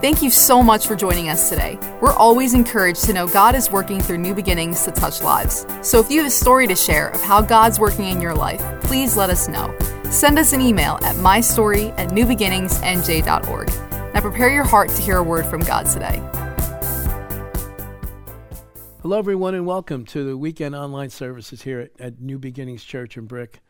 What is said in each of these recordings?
Thank you so much for joining us today. We're always encouraged to know God is working through new beginnings to touch lives. So if you have a story to share of how God's working in your life, please let us know. Send us an email at mystory at newbeginningsnj.org. Now prepare your heart to hear a word from God today. Hello, everyone, and welcome to the weekend online services here at, at New Beginnings Church in Brick.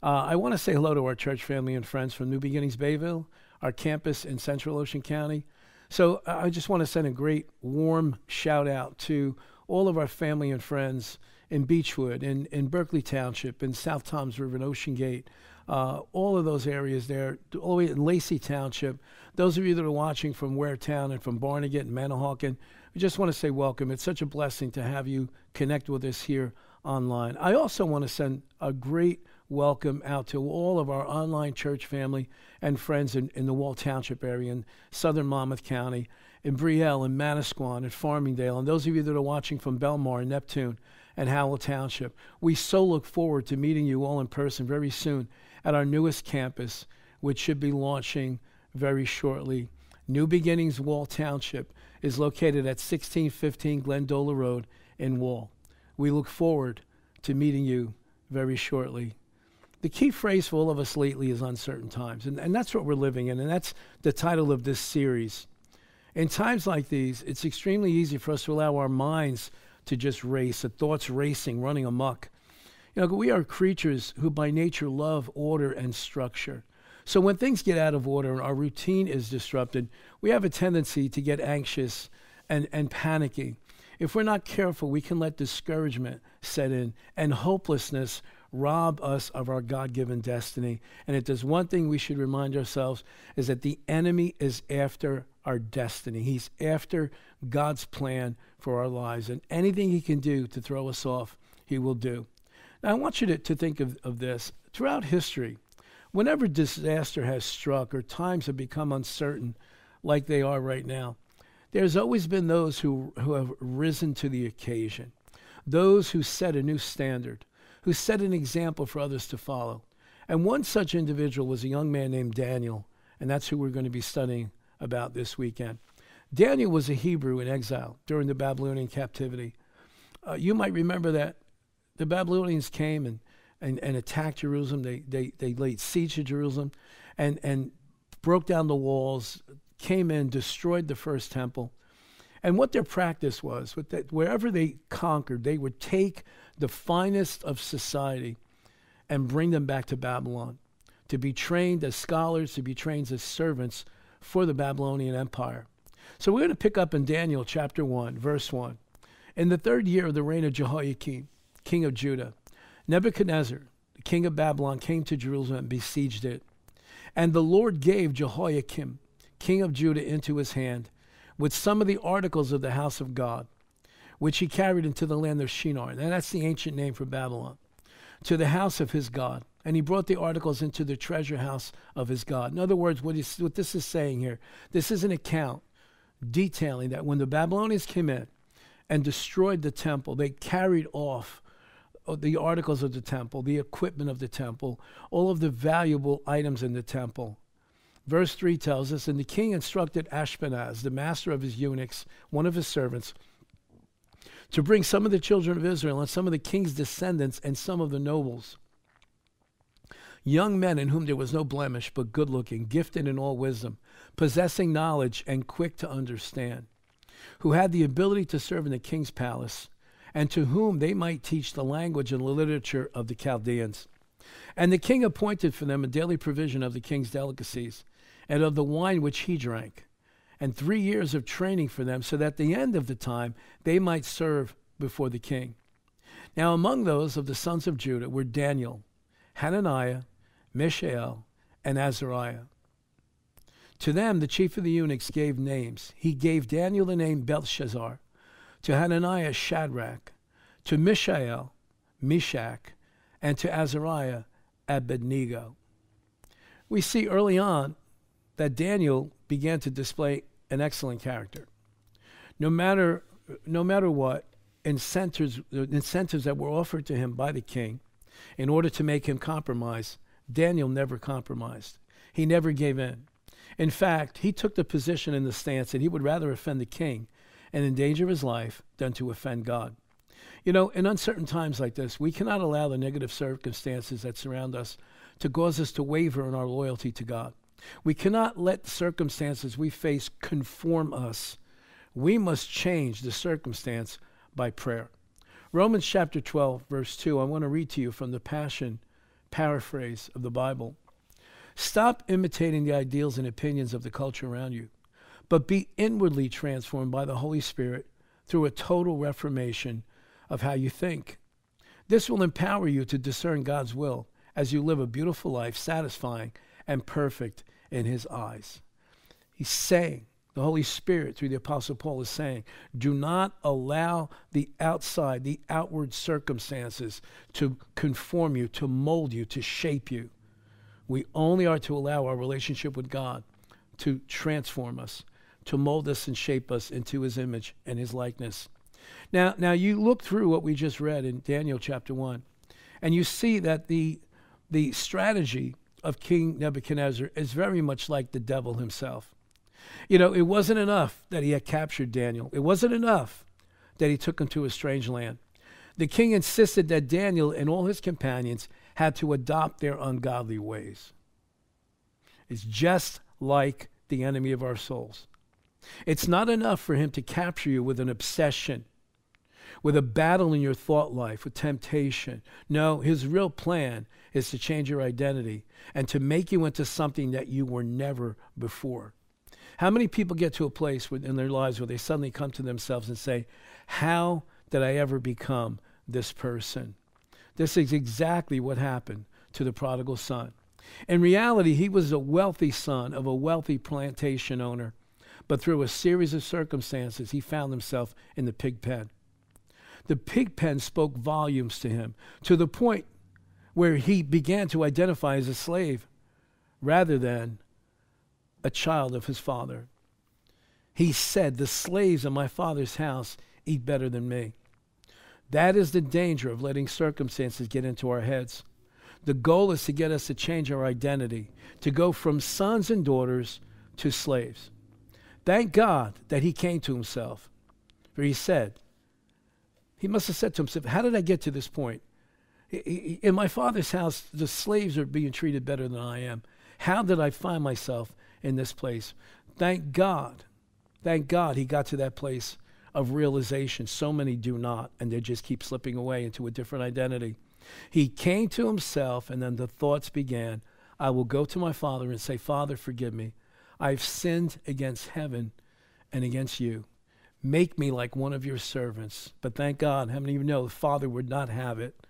Uh, I want to say hello to our church family and friends from New Beginnings Bayville, our campus in Central Ocean County, so I just want to send a great warm shout out to all of our family and friends in Beachwood, in, in Berkeley Township, in South Toms River, in Ocean Gate, uh, all of those areas there, all the way in Lacey Township. Those of you that are watching from Waretown and from Barnegat and Manahawkin, we just want to say welcome. It's such a blessing to have you connect with us here online. I also want to send a great welcome out to all of our online church family and friends in, in the Wall Township area in southern Monmouth County, in Brielle, in Manasquan, and Farmingdale, and those of you that are watching from Belmar and Neptune and Howell Township. We so look forward to meeting you all in person very soon at our newest campus, which should be launching very shortly. New Beginnings Wall Township is located at 1615 Glendola Road in Wall. We look forward to meeting you very shortly the key phrase for all of us lately is uncertain times. And, and that's what we're living in. And that's the title of this series. In times like these, it's extremely easy for us to allow our minds to just race, the thoughts racing, running amok. You know, we are creatures who by nature love order and structure. So when things get out of order and our routine is disrupted, we have a tendency to get anxious and, and panicky. If we're not careful, we can let discouragement set in and hopelessness rob us of our God given destiny. And if there's one thing we should remind ourselves is that the enemy is after our destiny. He's after God's plan for our lives. And anything he can do to throw us off, he will do. Now, I want you to, to think of, of this. Throughout history, whenever disaster has struck or times have become uncertain, like they are right now, there's always been those who, who have risen to the occasion, those who set a new standard, who set an example for others to follow. And one such individual was a young man named Daniel, and that's who we're going to be studying about this weekend. Daniel was a Hebrew in exile during the Babylonian captivity. Uh, you might remember that the Babylonians came and, and, and attacked Jerusalem. They, they, they laid siege to Jerusalem and, and broke down the walls, came in, destroyed the first temple. And what their practice was, that wherever they conquered, they would take the finest of society and bring them back to Babylon to be trained as scholars, to be trained as servants for the Babylonian Empire. So we're going to pick up in Daniel chapter 1, verse 1. In the third year of the reign of Jehoiakim, king of Judah, Nebuchadnezzar, the king of Babylon, came to Jerusalem and besieged it. And the Lord gave Jehoiakim, king of Judah, into his hand with some of the articles of the house of God, which he carried into the land of Shinar. And that's the ancient name for Babylon, to the house of his God. And he brought the articles into the treasure house of his God. In other words, what, what this is saying here, this is an account detailing that when the Babylonians came in and destroyed the temple, they carried off uh, the articles of the temple, the equipment of the temple, all of the valuable items in the temple. Verse 3 tells us, And the king instructed Ashpenaz, the master of his eunuchs, one of his servants, to bring some of the children of Israel and some of the king's descendants and some of the nobles, young men in whom there was no blemish, but good looking, gifted in all wisdom, possessing knowledge and quick to understand, who had the ability to serve in the king's palace, and to whom they might teach the language and the literature of the Chaldeans. And the king appointed for them a daily provision of the king's delicacies and of the wine which he drank, and three years of training for them, so that at the end of the time they might serve before the king. Now, among those of the sons of Judah were Daniel, Hananiah, Mishael, and Azariah. To them, the chief of the eunuchs gave names. He gave Daniel the name Belshazzar, to Hananiah, Shadrach, to Mishael, Meshach, and to Azariah, Abednego. We see early on that Daniel began to display an excellent character. No matter, no matter what, incentives, incentives that were offered to him by the king in order to make him compromise, Daniel never compromised. He never gave in. In fact, he took the position in the stance that he would rather offend the king and endanger his life than to offend God. You know, in uncertain times like this, we cannot allow the negative circumstances that surround us to cause us to waver in our loyalty to God. We cannot let the circumstances we face conform us. We must change the circumstance by prayer. Romans chapter 12, verse 2, I want to read to you from the Passion paraphrase of the Bible. Stop imitating the ideals and opinions of the culture around you, but be inwardly transformed by the Holy Spirit through a total reformation of how you think. This will empower you to discern God's will as you live a beautiful life, satisfying and perfect in His eyes. He's saying, the Holy Spirit, through the Apostle Paul, is saying, do not allow the outside, the outward circumstances to conform you, to mold you, to shape you. We only are to allow our relationship with God to transform us, to mold us and shape us into His image and His likeness. Now, now you look through what we just read in Daniel chapter 1, and you see that the, the strategy of King Nebuchadnezzar is very much like the devil himself. You know, it wasn't enough that he had captured Daniel, it wasn't enough that he took him to a strange land. The king insisted that Daniel and all his companions had to adopt their ungodly ways. It's just like the enemy of our souls. It's not enough for him to capture you with an obsession, with a battle in your thought life, with temptation. No, his real plan is to change your identity and to make you into something that you were never before. How many people get to a place in their lives where they suddenly come to themselves and say, How did I ever become this person? This is exactly what happened to the prodigal son. In reality, he was a wealthy son of a wealthy plantation owner, but through a series of circumstances, he found himself in the pig pen. The pig pen spoke volumes to him to the point where he began to identify as a slave rather than a child of his father. He said, The slaves of my father's house eat better than me. That is the danger of letting circumstances get into our heads. The goal is to get us to change our identity, to go from sons and daughters to slaves. Thank God that he came to himself. For he said, he must have said to himself, How did I get to this point? In my father's house, the slaves are being treated better than I am. How did I find myself in this place. Thank God. Thank God he got to that place of realization. So many do not, and they just keep slipping away into a different identity. He came to himself, and then the thoughts began I will go to my father and say, Father, forgive me. I've sinned against heaven and against you. Make me like one of your servants. But thank God, how many of you know the Father would not have it?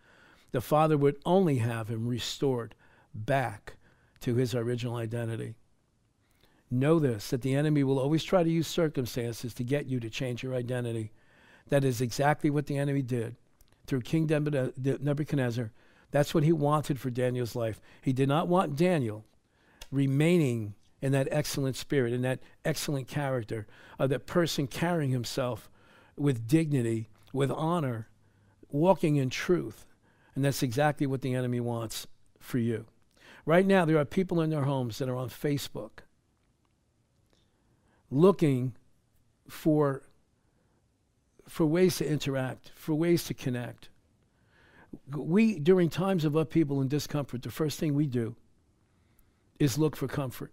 The Father would only have him restored back to his original identity. Know this that the enemy will always try to use circumstances to get you to change your identity. That is exactly what the enemy did through King Nebuchadnezzar. That's what he wanted for Daniel's life. He did not want Daniel remaining in that excellent spirit, and that excellent character, of that person carrying himself with dignity, with honor, walking in truth. And that's exactly what the enemy wants for you. Right now, there are people in their homes that are on Facebook looking for for ways to interact, for ways to connect. We, during times of upheaval and discomfort, the first thing we do is look for comfort.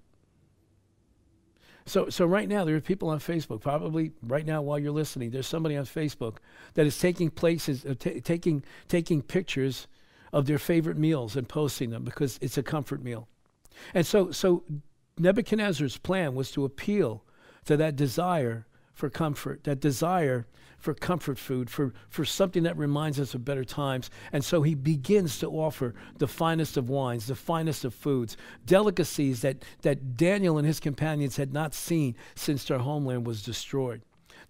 So, so right now there are people on Facebook. Probably right now, while you're listening, there's somebody on Facebook that is taking places, uh, t- taking taking pictures of their favorite meals and posting them because it's a comfort meal. And so, so Nebuchadnezzar's plan was to appeal to that desire for comfort, that desire for comfort food, for, for something that reminds us of better times. And so he begins to offer the finest of wines, the finest of foods, delicacies that, that Daniel and his companions had not seen since their homeland was destroyed.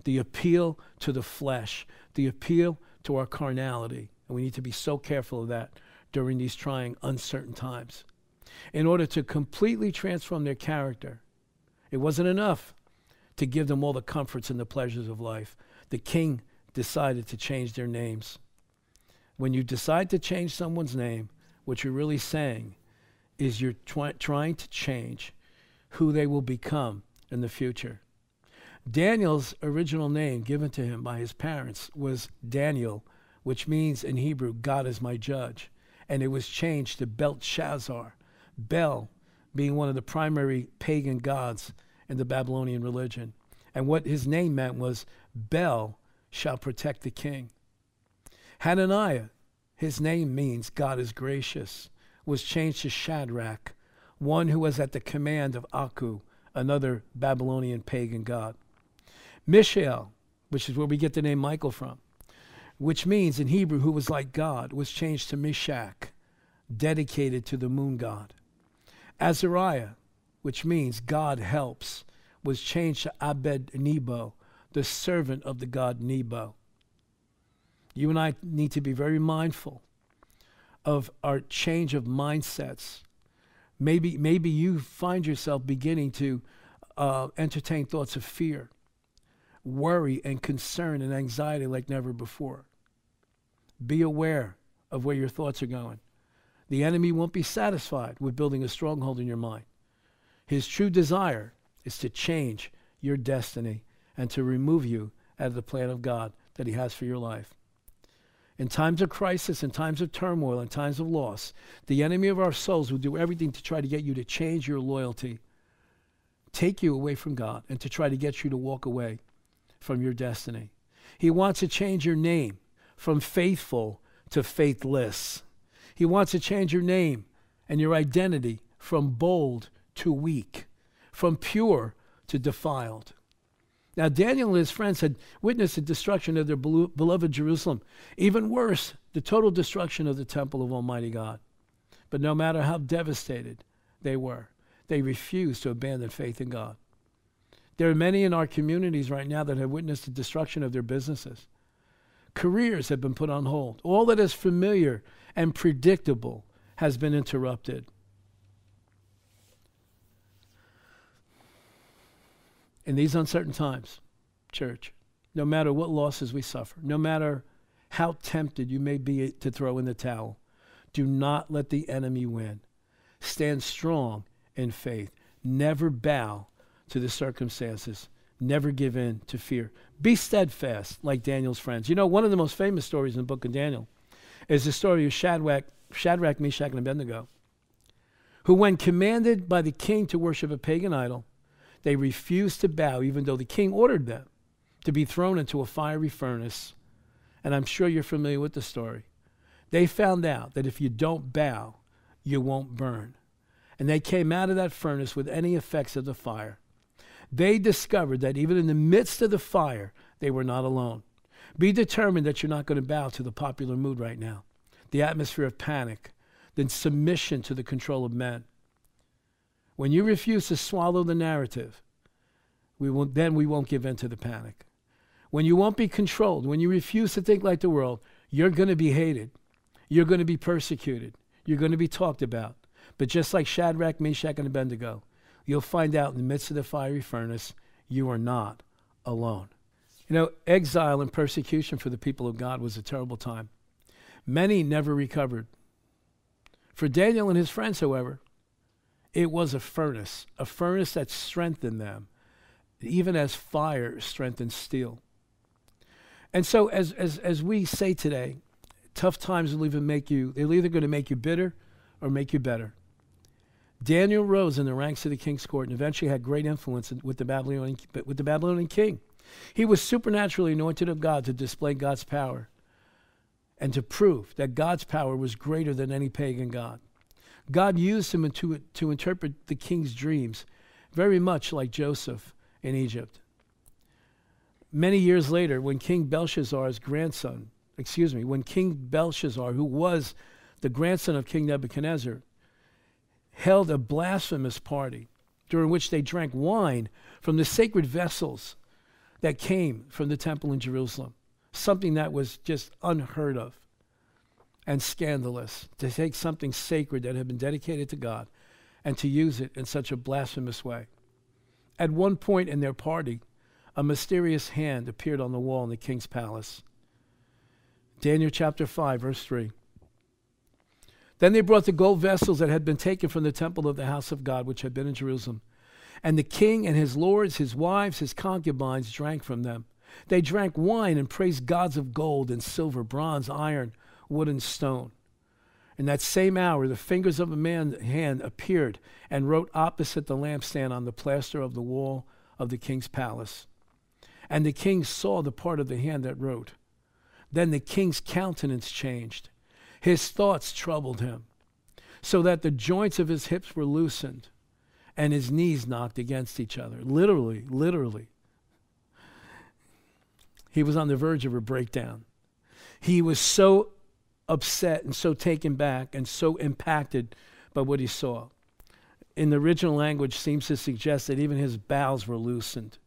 The appeal to the flesh, the appeal to our carnality. And we need to be so careful of that during these trying, uncertain times. In order to completely transform their character, it wasn't enough to give them all the comforts and the pleasures of life. The king decided to change their names. When you decide to change someone's name, what you're really saying is you're twi- trying to change who they will become in the future. Daniel's original name given to him by his parents was Daniel, which means in Hebrew, God is my judge. And it was changed to Belshazzar, Bel being one of the primary pagan gods in the Babylonian religion. And what his name meant was Bel shall protect the king. Hananiah, his name means God is gracious, was changed to Shadrach, one who was at the command of Aku, another Babylonian pagan god. Mishael, which is where we get the name Michael from, which means in Hebrew, who was like God, was changed to Meshach, dedicated to the moon god. Azariah, which means God helps, was changed to Abed Nebo, the servant of the god Nebo. You and I need to be very mindful of our change of mindsets. Maybe, maybe you find yourself beginning to uh, entertain thoughts of fear worry and concern and anxiety like never before. Be aware of where your thoughts are going. The enemy won't be satisfied with building a stronghold in your mind. His true desire is to change your destiny and to remove you out of the plan of God that he has for your life. In times of crisis, in times of turmoil, in times of loss, the enemy of our souls will do everything to try to get you to change your loyalty, take you away from God, and to try to get you to walk away from your destiny. He wants to change your name from faithful to faithless. He wants to change your name and your identity from bold to weak, from pure to defiled. Now, Daniel and his friends had witnessed the destruction of their beloved Jerusalem. Even worse, the total destruction of the temple of Almighty God. But no matter how devastated they were, they refused to abandon faith in God. There are many in our communities right now that have witnessed the destruction of their businesses. Careers have been put on hold. All that is familiar and predictable has been interrupted. In these uncertain times, church, no matter what losses we suffer, no matter how tempted you may be to throw in the towel, do not let the enemy win. Stand strong in faith. Never bow to the circumstances. Never give in to fear. Be steadfast like Daniel's friends. You know, one of the most famous stories in the book of Daniel is the story of Shadrach, Shadrach Meshach, and Abednego, who, when commanded by the king to worship a pagan idol, they refused to bow, even though the king ordered them to be thrown into a fiery furnace. And I'm sure you're familiar with the story. They found out that if you don't bow, you won't burn. And they came out of that furnace with any effects of the fire. They discovered that even in the midst of the fire, they were not alone. Be determined that you're not going to bow to the popular mood right now, the atmosphere of panic, the submission to the control of men. When you refuse to swallow the narrative, we will, then we won't give in to the panic. When you won't be controlled, when you refuse to think like the world, you're going to be hated. You're going to be persecuted. You're going to be talked about. But just like Shadrach, Meshach, and Abednego, you'll find out in the midst of the fiery furnace, you are not alone. You know, exile and persecution for the people of God was a terrible time. Many never recovered. For Daniel and his friends, however, it was a furnace, a furnace that strengthened them, even as fire strengthens steel. And so, as, as, as we say today, tough times will even make you, they're either going to make you bitter or make you better. Daniel rose in the ranks of the king's court and eventually had great influence with the Babylonian, with the Babylonian king. He was supernaturally anointed of God to display God's power and to prove that God's power was greater than any pagan god. God used him to, to interpret the king's dreams, very much like Joseph in Egypt. Many years later, when King Belshazzar's grandson, excuse me, when King Belshazzar, who was the grandson of King Nebuchadnezzar, held a blasphemous party during which they drank wine from the sacred vessels that came from the temple in Jerusalem. Something that was just unheard of and scandalous to take something sacred that had been dedicated to God and to use it in such a blasphemous way. At one point in their party, a mysterious hand appeared on the wall in the king's palace. Daniel chapter 5, verse 3. Then they brought the gold vessels that had been taken from the temple of the house of God, which had been in Jerusalem. And the king and his lords, his wives, his concubines drank from them. They drank wine and praised gods of gold and silver, bronze, iron, wood, and stone. In that same hour, the fingers of a man's hand appeared and wrote opposite the lampstand on the plaster of the wall of the king's palace. And the king saw the part of the hand that wrote. Then the king's countenance changed. His thoughts troubled him, so that the joints of his hips were loosened and his knees knocked against each other. Literally, literally. He was on the verge of a breakdown. He was so upset and so taken back and so impacted by what he saw. In the original language seems to suggest that even his bowels were loosened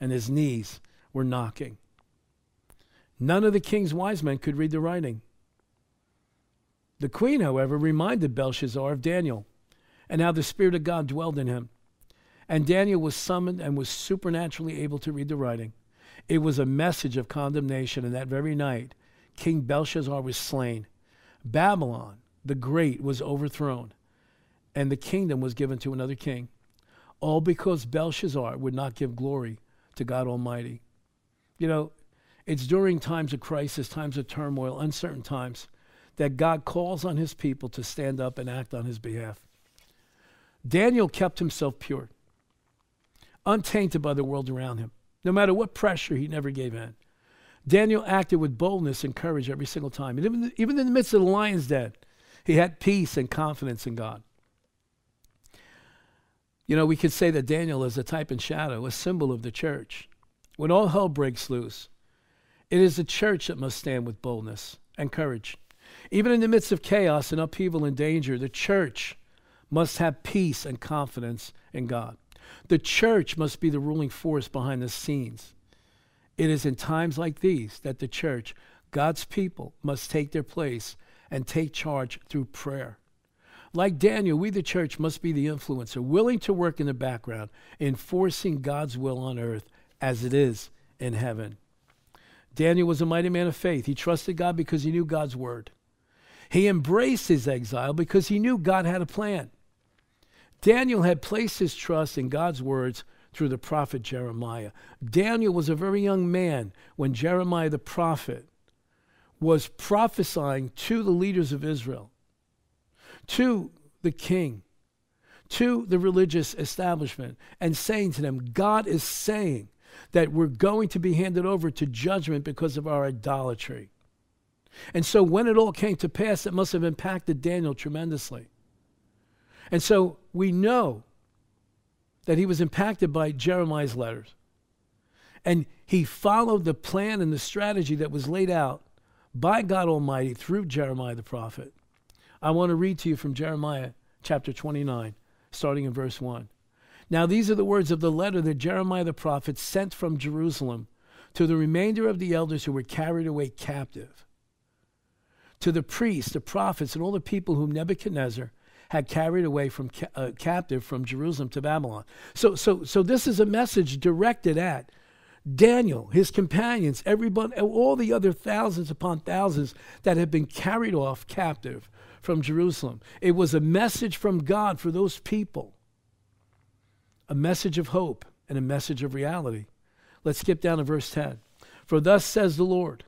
and his knees were knocking. None of the king's wise men could read the writing. The queen, however, reminded Belshazzar of Daniel and how the Spirit of God dwelled in him. And Daniel was summoned and was supernaturally able to read the writing. It was a message of condemnation, and that very night, King Belshazzar was slain. Babylon the Great was overthrown, and the kingdom was given to another king, all because Belshazzar would not give glory to God Almighty. You know, it's during times of crisis, times of turmoil, uncertain times, that God calls on his people to stand up and act on his behalf. Daniel kept himself pure, untainted by the world around him. No matter what pressure, he never gave in. Daniel acted with boldness and courage every single time. And even, even in the midst of the lion's den, he had peace and confidence in God. You know, we could say that Daniel is a type and shadow, a symbol of the church. When all hell breaks loose, it is the church that must stand with boldness and courage. Even in the midst of chaos and upheaval and danger, the church must have peace and confidence in God. The church must be the ruling force behind the scenes. It is in times like these that the church, God's people, must take their place and take charge through prayer. Like Daniel, we, the church, must be the influencer, willing to work in the background, enforcing God's will on earth as it is in heaven. Daniel was a mighty man of faith. He trusted God because he knew God's word. He embraced his exile because he knew God had a plan. Daniel had placed his trust in God's words through the prophet Jeremiah. Daniel was a very young man when Jeremiah the prophet was prophesying to the leaders of Israel, to the king, to the religious establishment, and saying to them, God is saying that we're going to be handed over to judgment because of our idolatry. And so when it all came to pass, it must have impacted Daniel tremendously. And so we know that he was impacted by Jeremiah's letters. And he followed the plan and the strategy that was laid out by God Almighty through Jeremiah the prophet. I want to read to you from Jeremiah chapter 29, starting in verse 1. Now, these are the words of the letter that Jeremiah the prophet sent from Jerusalem to the remainder of the elders who were carried away captive, to the priests, the prophets, and all the people whom Nebuchadnezzar had carried away from ca- uh, captive from Jerusalem to Babylon. So, so, so this is a message directed at Daniel, his companions, everybody, all the other thousands upon thousands that had been carried off captive from Jerusalem. It was a message from God for those people, a message of hope and a message of reality. Let's skip down to verse 10. For thus says the Lord,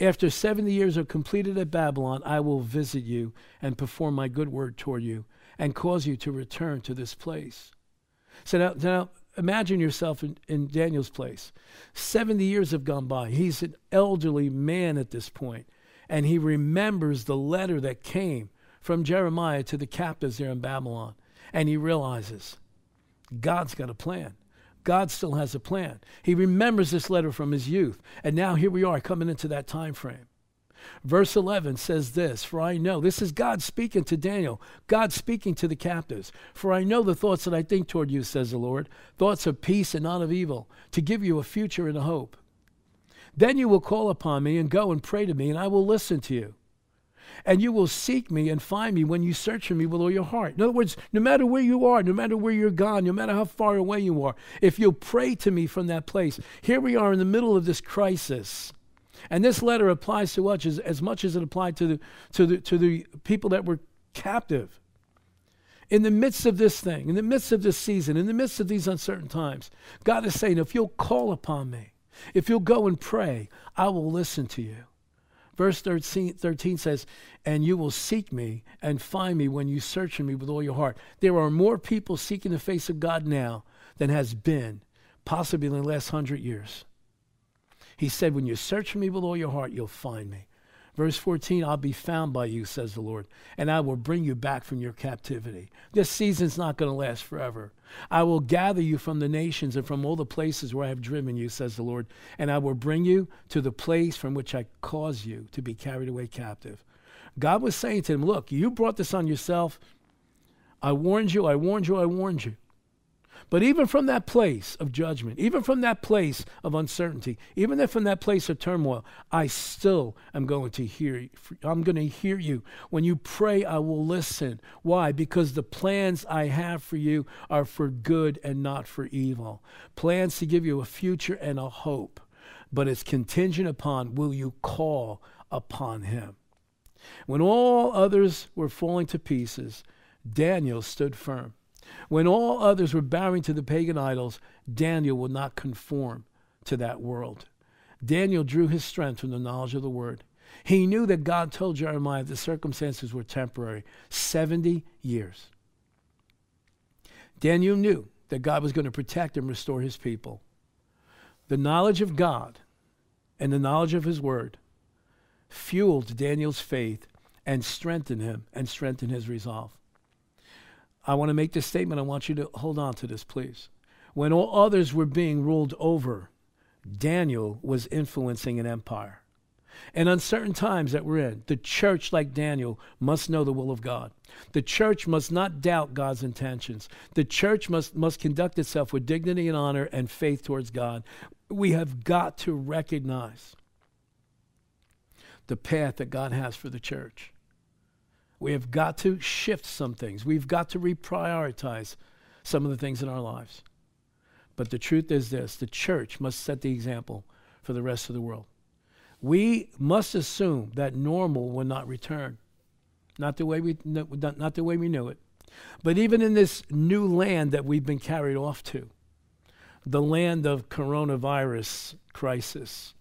after 70 years are completed at Babylon, I will visit you and perform my good word toward you and cause you to return to this place. So now, now imagine yourself in, in Daniel's place. 70 years have gone by. He's an elderly man at this point, and he remembers the letter that came from Jeremiah to the captives there in Babylon. And he realizes God's got a plan. God still has a plan. He remembers this letter from his youth. And now here we are coming into that time frame. Verse 11 says this For I know, this is God speaking to Daniel, God speaking to the captives. For I know the thoughts that I think toward you, says the Lord, thoughts of peace and not of evil, to give you a future and a hope. Then you will call upon me and go and pray to me, and I will listen to you and you will seek me and find me when you search for me with all your heart. In other words, no matter where you are, no matter where you're gone, no matter how far away you are, if you'll pray to me from that place, here we are in the middle of this crisis. And this letter applies to us as, as much as it applied to the, to, the, to the people that were captive. In the midst of this thing, in the midst of this season, in the midst of these uncertain times, God is saying, if you'll call upon me, if you'll go and pray, I will listen to you. Verse 13, 13, says, And you will seek me and find me when you search for me with all your heart. There are more people seeking the face of God now than has been, possibly in the last hundred years. He said, When you search for me with all your heart, you'll find me. Verse 14, I'll be found by you, says the Lord, and I will bring you back from your captivity. This season's not going to last forever. I will gather you from the nations and from all the places where I have driven you, says the Lord, and I will bring you to the place from which I caused you to be carried away captive. God was saying to him, Look, you brought this on yourself. I warned you, I warned you, I warned you. But even from that place of judgment, even from that place of uncertainty, even if from that place of turmoil, I still am going to hear you. I'm going to hear you. When you pray, I will listen. Why? Because the plans I have for you are for good and not for evil. Plans to give you a future and a hope. But it's contingent upon will you call upon him? When all others were falling to pieces, Daniel stood firm. When all others were bowing to the pagan idols, Daniel would not conform to that world. Daniel drew his strength from the knowledge of the word. He knew that God told Jeremiah the circumstances were temporary 70 years. Daniel knew that God was going to protect and restore his people. The knowledge of God and the knowledge of his word fueled Daniel's faith and strengthened him and strengthened his resolve. I want to make this statement. I want you to hold on to this, please. When all others were being ruled over, Daniel was influencing an empire. In uncertain times that we're in, the church, like Daniel, must know the will of God. The church must not doubt God's intentions. The church must, must conduct itself with dignity and honor and faith towards God. We have got to recognize the path that God has for the church. We have got to shift some things. We've got to reprioritize some of the things in our lives. But the truth is this the church must set the example for the rest of the world. We must assume that normal will not return. Not the way we, not, the way we knew it. But even in this new land that we've been carried off to, the land of coronavirus crisis,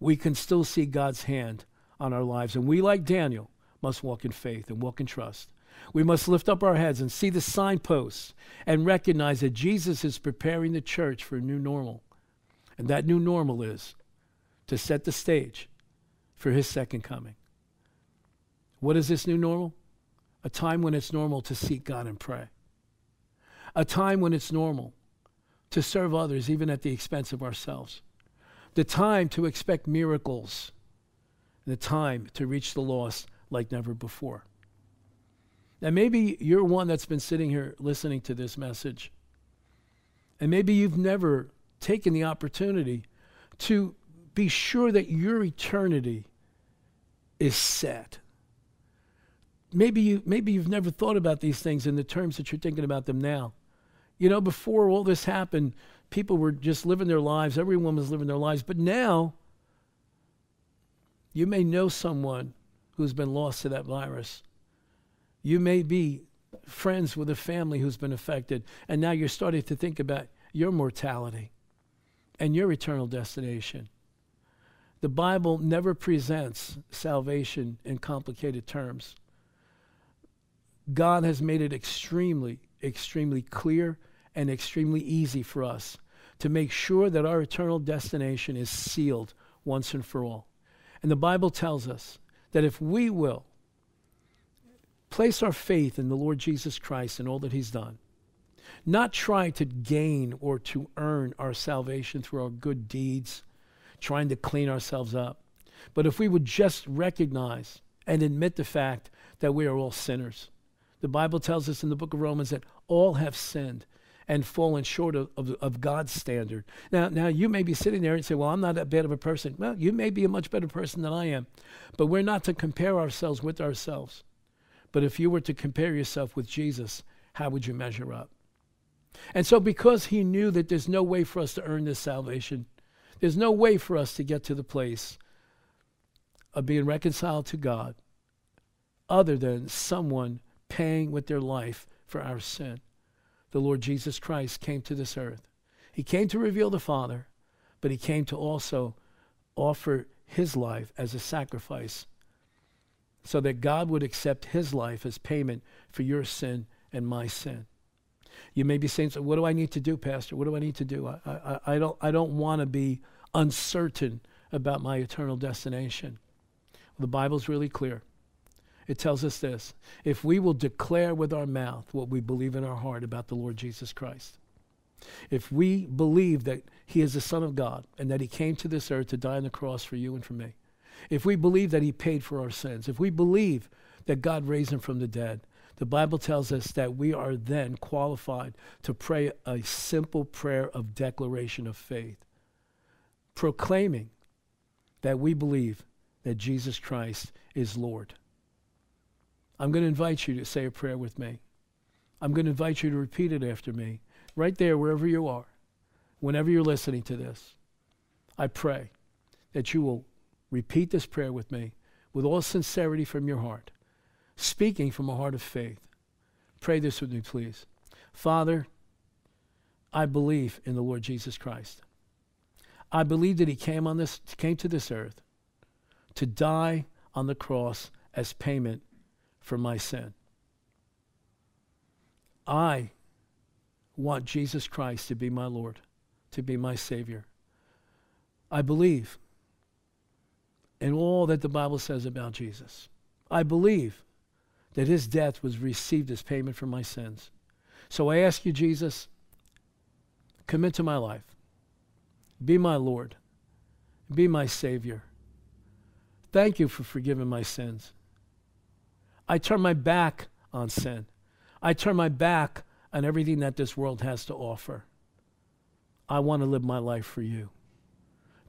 we can still see God's hand on our lives. And we, like Daniel, must walk in faith and walk in trust. We must lift up our heads and see the signposts and recognize that Jesus is preparing the church for a new normal. And that new normal is to set the stage for his second coming. What is this new normal? A time when it's normal to seek God and pray. A time when it's normal to serve others even at the expense of ourselves. The time to expect miracles. The time to reach the lost like never before. Now, maybe you're one that's been sitting here listening to this message, and maybe you've never taken the opportunity to be sure that your eternity is set. Maybe, you, maybe you've never thought about these things in the terms that you're thinking about them now. You know, before all this happened, people were just living their lives, everyone was living their lives. But now, you may know someone who's been lost to that virus. You may be friends with a family who's been affected, and now you're starting to think about your mortality and your eternal destination. The Bible never presents salvation in complicated terms. God has made it extremely, extremely clear and extremely easy for us to make sure that our eternal destination is sealed once and for all. And the Bible tells us that if we will place our faith in the Lord Jesus Christ and all that he's done, not try to gain or to earn our salvation through our good deeds, trying to clean ourselves up, but if we would just recognize and admit the fact that we are all sinners. The Bible tells us in the book of Romans that all have sinned and fallen short of, of, of, God's standard. Now, now you may be sitting there and say, Well, I'm not that bad of a person. Well, you may be a much better person than I am. But we're not to compare ourselves with ourselves. But if you were to compare yourself with Jesus, how would you measure up? And so, because he knew that there's no way for us to earn this salvation, there's no way for us to get to the place of being reconciled to God other than someone paying with their life for our sin. The Lord Jesus Christ came to this earth. He came to reveal the Father, but he came to also offer his life as a sacrifice so that God would accept his life as payment for your sin and my sin. You may be saying, so what do I need to do, Pastor? What do I need to do? I, I, I don't, I don't want to be uncertain about my eternal destination. The Bible's really clear. It tells us this if we will declare with our mouth what we believe in our heart about the Lord Jesus Christ, if we believe that He is the Son of God and that He came to this earth to die on the cross for you and for me, if we believe that He paid for our sins, if we believe that God raised Him from the dead, the Bible tells us that we are then qualified to pray a simple prayer of declaration of faith, proclaiming that we believe that Jesus Christ is Lord. I'm going to invite you to say a prayer with me. I'm going to invite you to repeat it after me, right there, wherever you are, whenever you're listening to this. I pray that you will repeat this prayer with me with all sincerity from your heart speaking from a heart of faith. Pray this with me, please. Father, I believe in the Lord Jesus Christ. I believe that he came on this came to this earth to die on the cross as payment for my sin. I want Jesus Christ to be my Lord, to be my Savior. I believe in all that the Bible says about Jesus. I believe that his death was received as payment for my sins. So I ask you, Jesus, come into my life. Be my Lord. Be my Savior. Thank you for forgiving my sins. I turn my back on sin. I turn my back on everything that this world has to offer. I want to live my life for you.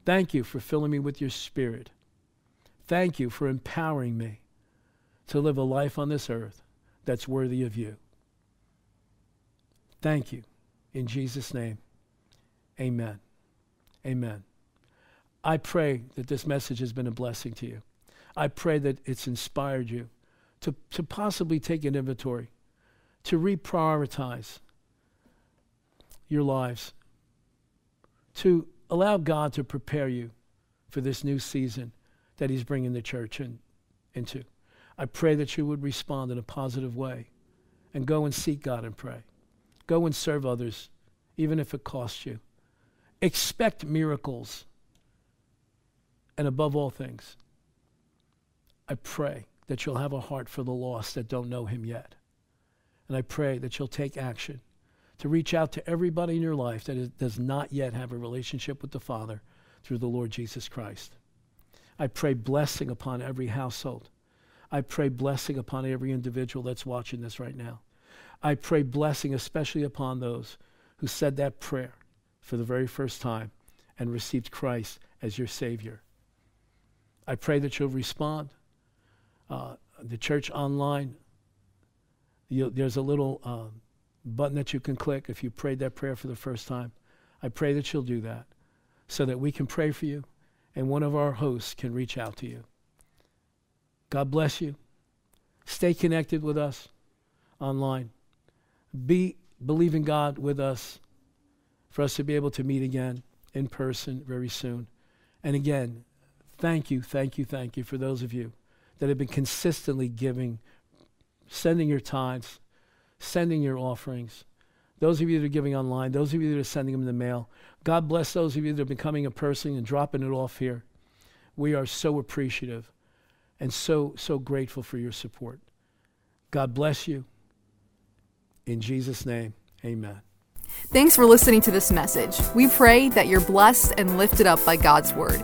Thank you for filling me with your spirit. Thank you for empowering me to live a life on this earth that's worthy of you. Thank you. In Jesus' name, amen. Amen. I pray that this message has been a blessing to you. I pray that it's inspired you to, to possibly take an inventory, to reprioritize your lives, to allow God to prepare you for this new season that He's bringing the church in, into. I pray that you would respond in a positive way and go and seek God and pray. Go and serve others, even if it costs you. Expect miracles. And above all things, I pray that you'll have a heart for the lost that don't know him yet. And I pray that you'll take action to reach out to everybody in your life that is, does not yet have a relationship with the Father through the Lord Jesus Christ. I pray blessing upon every household. I pray blessing upon every individual that's watching this right now. I pray blessing especially upon those who said that prayer for the very first time and received Christ as your Savior. I pray that you'll respond. Uh, the church online, there's a little uh, button that you can click if you prayed that prayer for the first time. I pray that you'll do that so that we can pray for you and one of our hosts can reach out to you. God bless you. Stay connected with us online. Be believe in God with us for us to be able to meet again in person very soon. And again, thank you, thank you, thank you for those of you that have been consistently giving, sending your tithes, sending your offerings. Those of you that are giving online, those of you that are sending them in the mail. God bless those of you that are becoming a person and dropping it off here. We are so appreciative and so, so grateful for your support. God bless you. In Jesus' name, amen. Thanks for listening to this message. We pray that you're blessed and lifted up by God's Word.